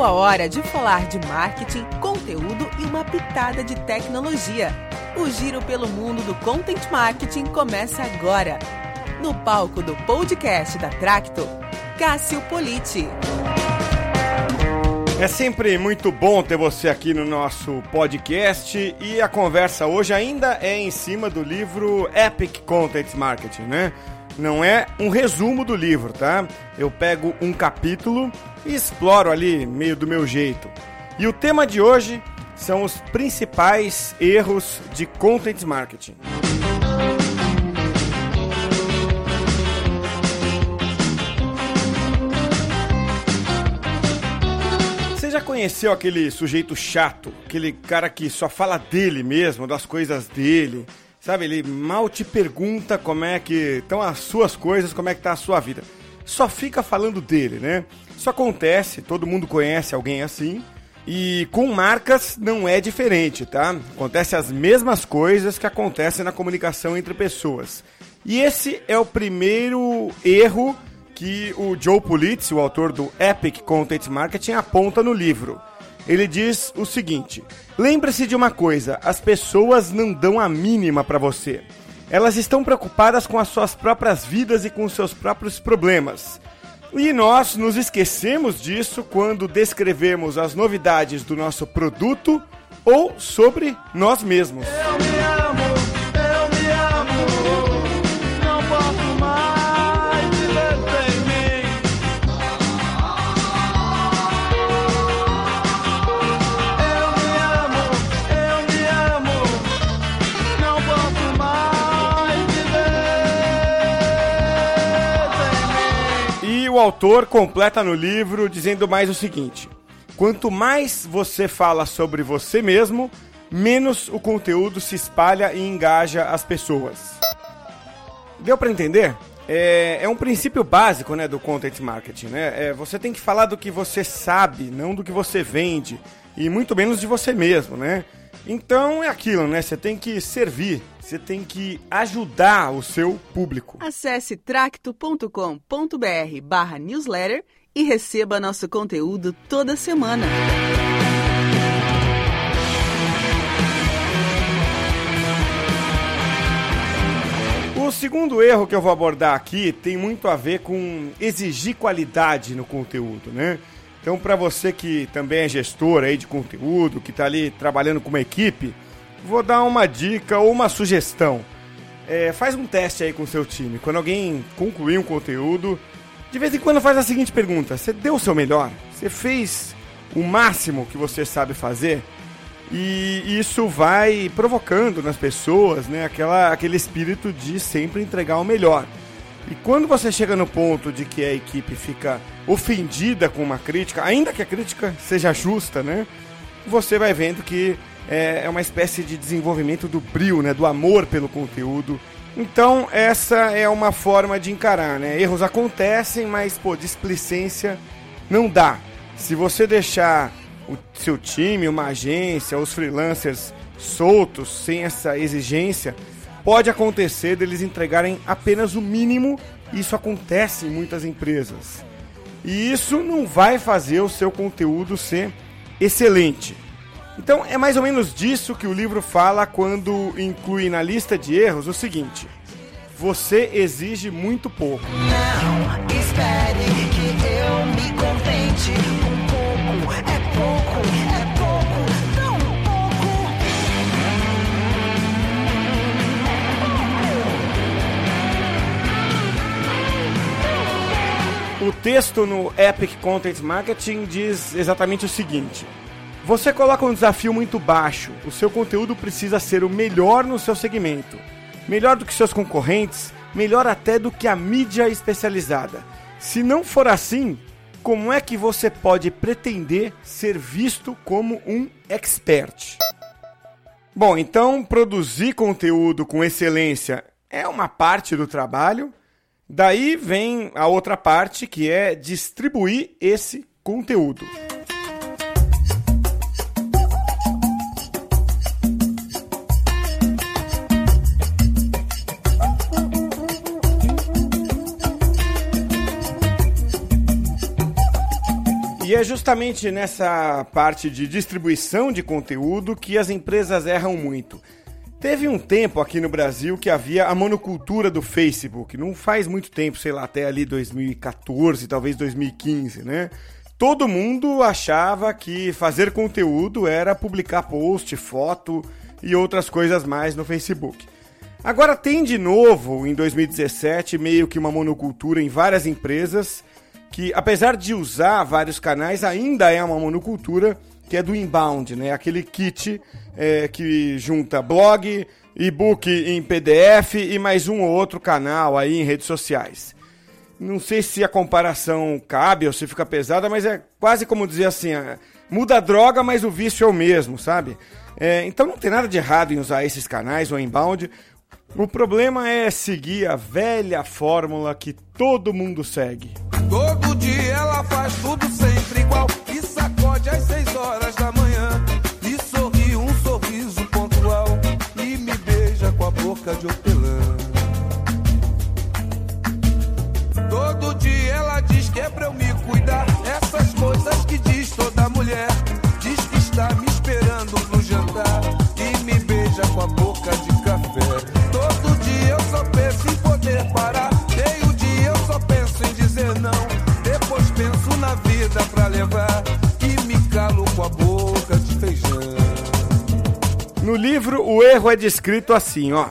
Chegou a hora de falar de marketing, conteúdo e uma pitada de tecnologia. O giro pelo mundo do content marketing começa agora. No palco do podcast da Tracto, Cássio Politi. É sempre muito bom ter você aqui no nosso podcast e a conversa hoje ainda é em cima do livro Epic Content Marketing, né? Não é um resumo do livro, tá? Eu pego um capítulo e exploro ali meio do meu jeito. E o tema de hoje são os principais erros de content marketing. Você já conheceu aquele sujeito chato, aquele cara que só fala dele mesmo, das coisas dele? Sabe, ele mal te pergunta como é que estão as suas coisas, como é que tá a sua vida. Só fica falando dele, né? Isso acontece, todo mundo conhece alguém assim. E com marcas não é diferente, tá? Acontece as mesmas coisas que acontecem na comunicação entre pessoas. E esse é o primeiro erro que o Joe Pulitz, o autor do Epic Content Marketing, aponta no livro. Ele diz o seguinte: Lembre-se de uma coisa, as pessoas não dão a mínima para você. Elas estão preocupadas com as suas próprias vidas e com os seus próprios problemas. E nós nos esquecemos disso quando descrevemos as novidades do nosso produto ou sobre nós mesmos. Eu me autor completa no livro dizendo mais o seguinte: quanto mais você fala sobre você mesmo, menos o conteúdo se espalha e engaja as pessoas. Deu para entender? É, é, um princípio básico né, do content marketing. Né? É, você tem que falar do que você sabe, não do que você vende. E muito menos de você mesmo, né? Então é aquilo, né? Você tem que servir, você tem que ajudar o seu público. Acesse tracto.com.br barra newsletter e receba nosso conteúdo toda semana. O segundo erro que eu vou abordar aqui tem muito a ver com exigir qualidade no conteúdo, né? Então, para você que também é gestor aí de conteúdo, que está ali trabalhando com uma equipe, vou dar uma dica ou uma sugestão. É, faz um teste aí com o seu time. Quando alguém concluir um conteúdo, de vez em quando faz a seguinte pergunta: Você deu o seu melhor? Você fez o máximo que você sabe fazer? E isso vai provocando nas pessoas né, aquela, aquele espírito de sempre entregar o melhor. E quando você chega no ponto de que a equipe fica ofendida com uma crítica, ainda que a crítica seja justa, né? Você vai vendo que é, é uma espécie de desenvolvimento do brilho, né? Do amor pelo conteúdo. Então, essa é uma forma de encarar, né? Erros acontecem, mas, pô, displicência não dá. Se você deixar o seu time, uma agência, os freelancers soltos, sem essa exigência, pode acontecer deles entregarem apenas o mínimo, isso acontece em muitas empresas. E isso não vai fazer o seu conteúdo ser excelente. Então é mais ou menos disso que o livro fala quando inclui na lista de erros o seguinte: você exige muito pouco. Não texto no Epic Content Marketing diz exatamente o seguinte: você coloca um desafio muito baixo, o seu conteúdo precisa ser o melhor no seu segmento, melhor do que seus concorrentes, melhor até do que a mídia especializada. Se não for assim, como é que você pode pretender ser visto como um expert? Bom, então produzir conteúdo com excelência é uma parte do trabalho. Daí vem a outra parte que é distribuir esse conteúdo. E é justamente nessa parte de distribuição de conteúdo que as empresas erram muito. Teve um tempo aqui no Brasil que havia a monocultura do Facebook. Não faz muito tempo, sei lá, até ali 2014, talvez 2015, né? Todo mundo achava que fazer conteúdo era publicar post, foto e outras coisas mais no Facebook. Agora tem de novo, em 2017, meio que uma monocultura em várias empresas, que apesar de usar vários canais, ainda é uma monocultura que é do inbound, né? Aquele kit é, que junta blog, e-book em PDF e mais um ou outro canal aí em redes sociais. Não sei se a comparação cabe ou se fica pesada, mas é quase como dizer assim: é, muda a droga, mas o vício é o mesmo, sabe? É, então não tem nada de errado em usar esses canais ou inbound. O problema é seguir a velha fórmula que todo mundo segue. Todo dia ela faz tudo sempre igual e sacode às seis horas da manhã e sorri um sorriso pontual e me beija com a boca de hortelã. Todo dia ela diz que é pra eu me cuidar, essas coisas que diz toda mulher. Diz que está me esperando no jantar e me beija com a boca de café. Todo dia eu só penso em poder parar, meio dia eu só penso em dizer não. Depois penso na vida pra levar No livro, o erro é descrito assim, ó.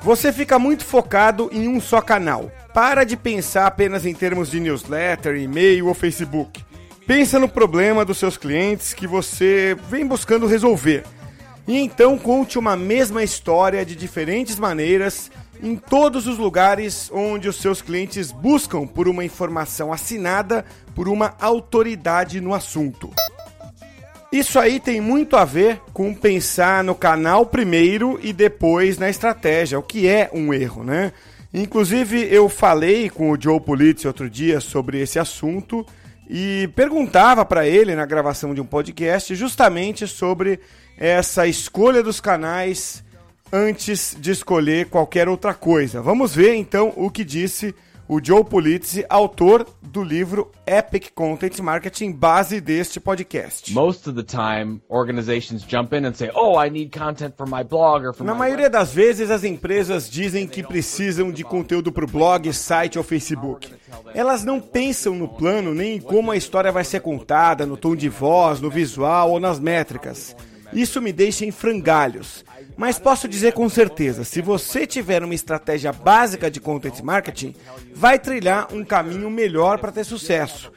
Você fica muito focado em um só canal. Para de pensar apenas em termos de newsletter, e-mail ou Facebook. Pensa no problema dos seus clientes que você vem buscando resolver. E então conte uma mesma história de diferentes maneiras em todos os lugares onde os seus clientes buscam por uma informação assinada por uma autoridade no assunto. Isso aí tem muito a ver com pensar no canal primeiro e depois na estratégia, o que é um erro, né? Inclusive, eu falei com o Joe Pulitzer outro dia sobre esse assunto e perguntava para ele na gravação de um podcast justamente sobre essa escolha dos canais antes de escolher qualquer outra coisa. Vamos ver então o que disse o Joe Pulitzer, autor do livro Epic Content Marketing, base deste podcast. Most of the time, organizations jump in and say, "Oh, I need content for my blog or for Na maioria das vezes, as empresas dizem que precisam de conteúdo para o blog, site ou Facebook. Elas não pensam no plano nem em como a história vai ser contada, no tom de voz, no visual ou nas métricas. Isso me deixa em frangalhos. Mas posso dizer com certeza, se você tiver uma estratégia básica de content marketing, vai trilhar um caminho melhor para ter sucesso.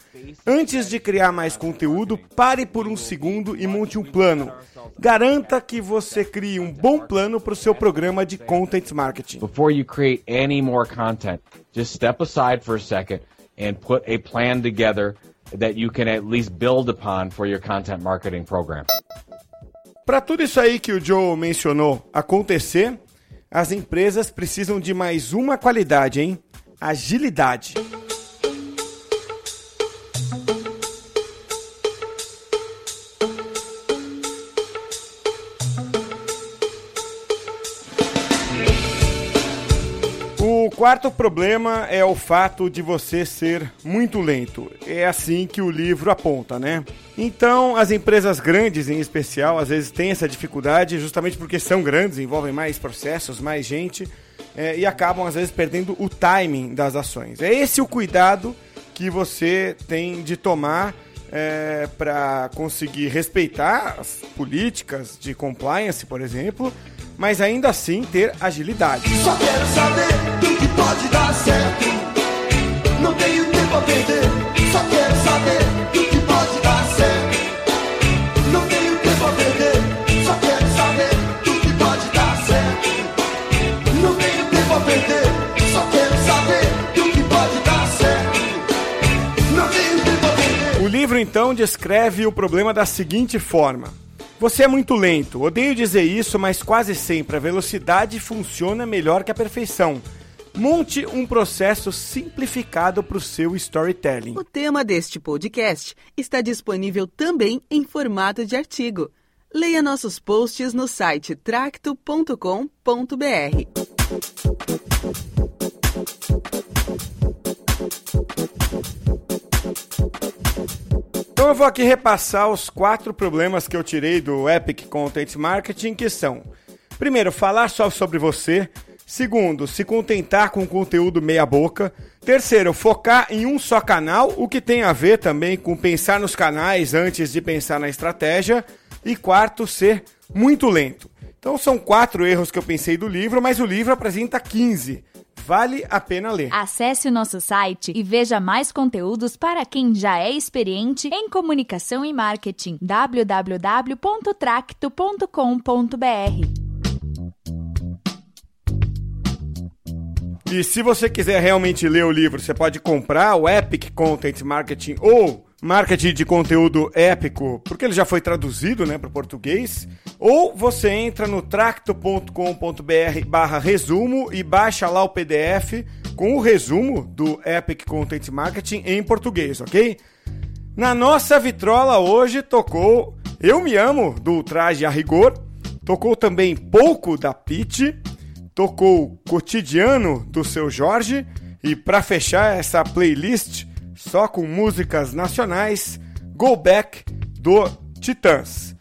Antes de criar mais conteúdo, pare por um segundo e monte um plano. Garanta que você crie um bom plano para o seu programa de content marketing. Before you create any more content, just step aside for a second and put a plan together that you can at least build upon for your content marketing program. Para tudo isso aí que o Joe mencionou acontecer, as empresas precisam de mais uma qualidade, hein? Agilidade. O quarto problema é o fato de você ser muito lento. É assim que o livro aponta, né? Então, as empresas grandes em especial, às vezes têm essa dificuldade justamente porque são grandes, envolvem mais processos, mais gente é, e acabam às vezes perdendo o timing das ações. É esse o cuidado que você tem de tomar é, para conseguir respeitar as políticas de compliance, por exemplo, mas ainda assim ter agilidade. Só quero saber O livro então descreve o problema da seguinte forma: Você é muito lento. Odeio dizer isso, mas quase sempre a velocidade funciona melhor que a perfeição. Monte um processo simplificado para o seu storytelling. O tema deste podcast está disponível também em formato de artigo. Leia nossos posts no site tracto.com.br. Então eu vou aqui repassar os quatro problemas que eu tirei do Epic Content Marketing, que são: primeiro, falar só sobre você. Segundo, se contentar com conteúdo meia boca. Terceiro, focar em um só canal, o que tem a ver também com pensar nos canais antes de pensar na estratégia. E quarto, ser muito lento. Então são quatro erros que eu pensei do livro, mas o livro apresenta 15. Vale a pena ler. Acesse o nosso site e veja mais conteúdos para quem já é experiente em comunicação e marketing. www.tracto.com.br E se você quiser realmente ler o livro, você pode comprar o Epic Content Marketing ou Marketing de Conteúdo Épico, porque ele já foi traduzido né, para o português. Ou você entra no tracto.com.br barra resumo e baixa lá o PDF com o resumo do Epic Content Marketing em português, ok? Na nossa vitrola hoje tocou Eu Me Amo, do Traje a Rigor. Tocou também Pouco, da Pitch tocou Cotidiano do seu Jorge e para fechar essa playlist só com músicas nacionais, Go Back do Titãs.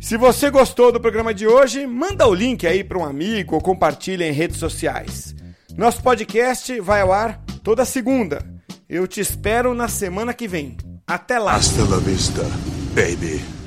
Se você gostou do programa de hoje, manda o link aí para um amigo ou compartilha em redes sociais. Nosso podcast vai ao ar toda segunda. Eu te espero na semana que vem. Até lá. Hasta la vista, baby.